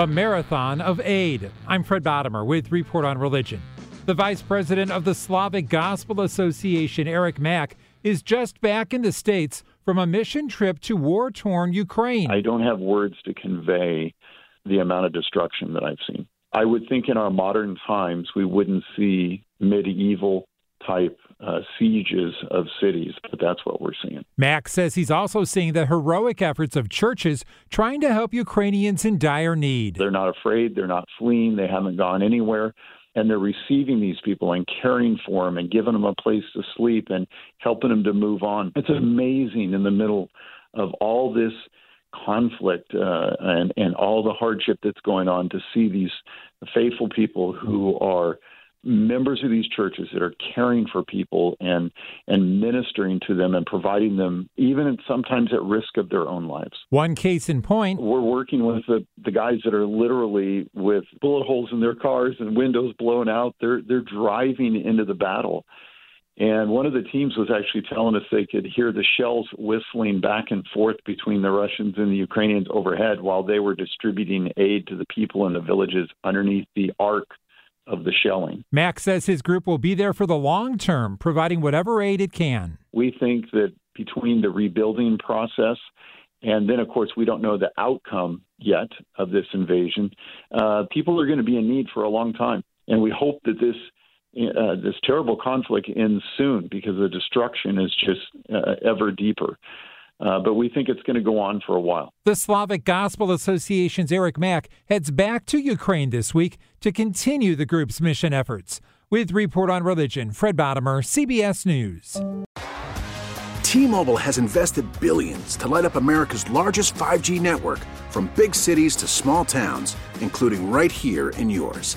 A marathon of aid. I'm Fred Bottomer with Report on Religion. The vice president of the Slavic Gospel Association, Eric Mack, is just back in the States from a mission trip to war torn Ukraine. I don't have words to convey the amount of destruction that I've seen. I would think in our modern times we wouldn't see medieval type uh, sieges of cities, but that's what we're seeing. Mack says he's also seeing the heroic efforts of churches trying to help Ukrainians in dire need. They're not afraid, they're not fleeing, they haven't gone anywhere. And they're receiving these people and caring for them and giving them a place to sleep and helping them to move on. It's amazing in the middle of all this conflict uh, and and all the hardship that's going on to see these faithful people who are members of these churches that are caring for people and and ministering to them and providing them even sometimes at risk of their own lives. One case in point, we're working with the, the guys that are literally with bullet holes in their cars and windows blown out. They're they're driving into the battle. And one of the teams was actually telling us they could hear the shells whistling back and forth between the Russians and the Ukrainians overhead while they were distributing aid to the people in the villages underneath the arc of the shelling. Mack says his group will be there for the long term, providing whatever aid it can. We think that between the rebuilding process and then, of course, we don't know the outcome yet of this invasion, uh, people are going to be in need for a long time. And we hope that this uh, this terrible conflict ends soon because the destruction is just uh, ever deeper. Uh, but we think it's going to go on for a while. The Slavic Gospel Association's Eric Mack heads back to Ukraine this week to continue the group's mission efforts. With Report on Religion, Fred Bottomer, CBS News. T-Mobile has invested billions to light up America's largest 5G network from big cities to small towns, including right here in yours.